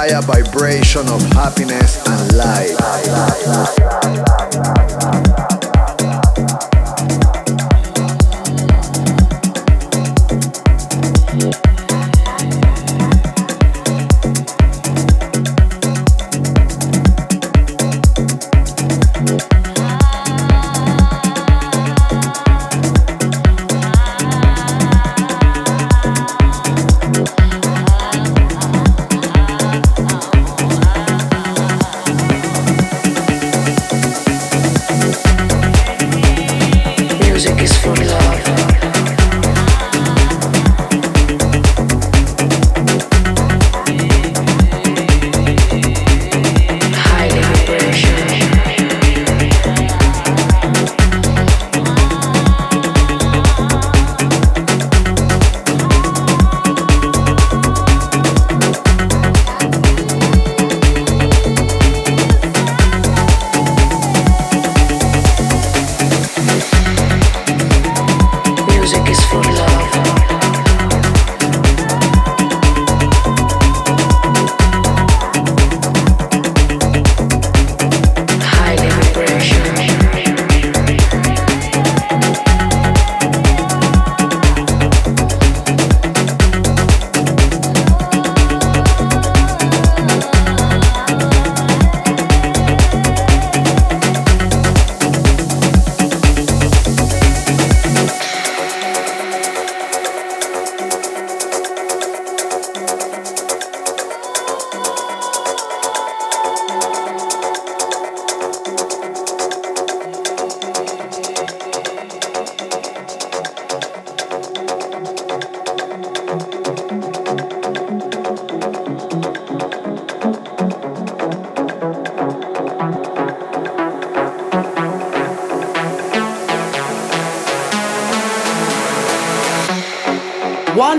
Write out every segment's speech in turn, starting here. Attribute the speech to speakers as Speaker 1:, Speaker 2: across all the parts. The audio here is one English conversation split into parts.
Speaker 1: higher vibration of happiness and light.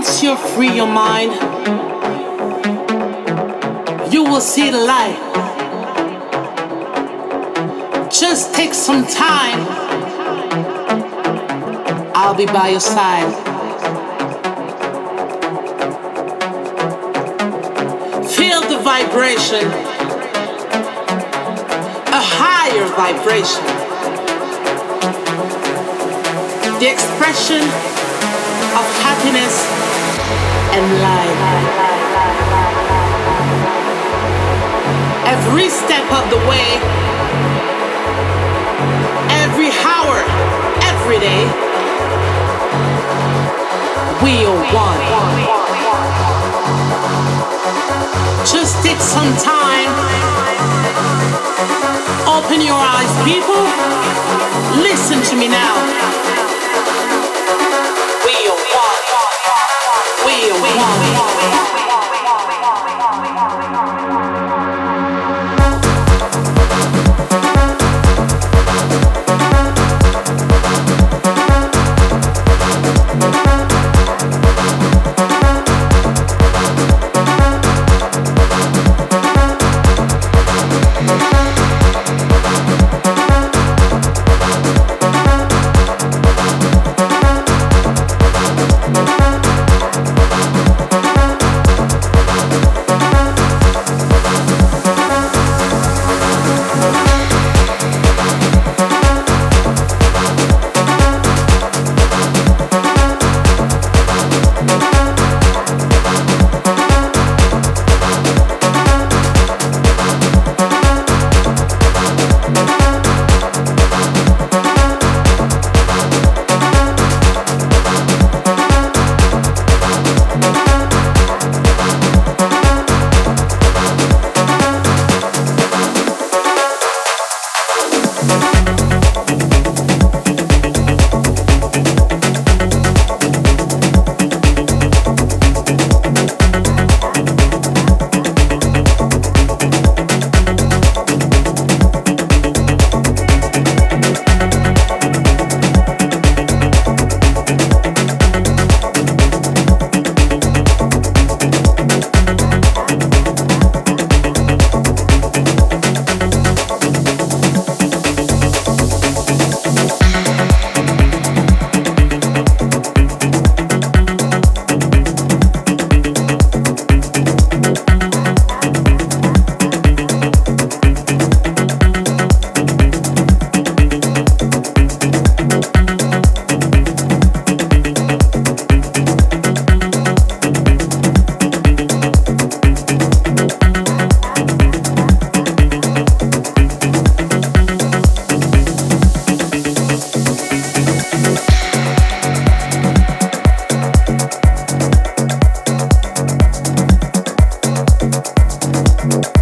Speaker 2: Once you free your mind, you will see the light. Just take some time. I'll be by your side. Feel the vibration, a higher vibration. The expression of happiness and life. Every step of the way, every hour, every day, we are one. Just take some time, open your eyes, people. Listen to me now. We are one. We are one. no, no,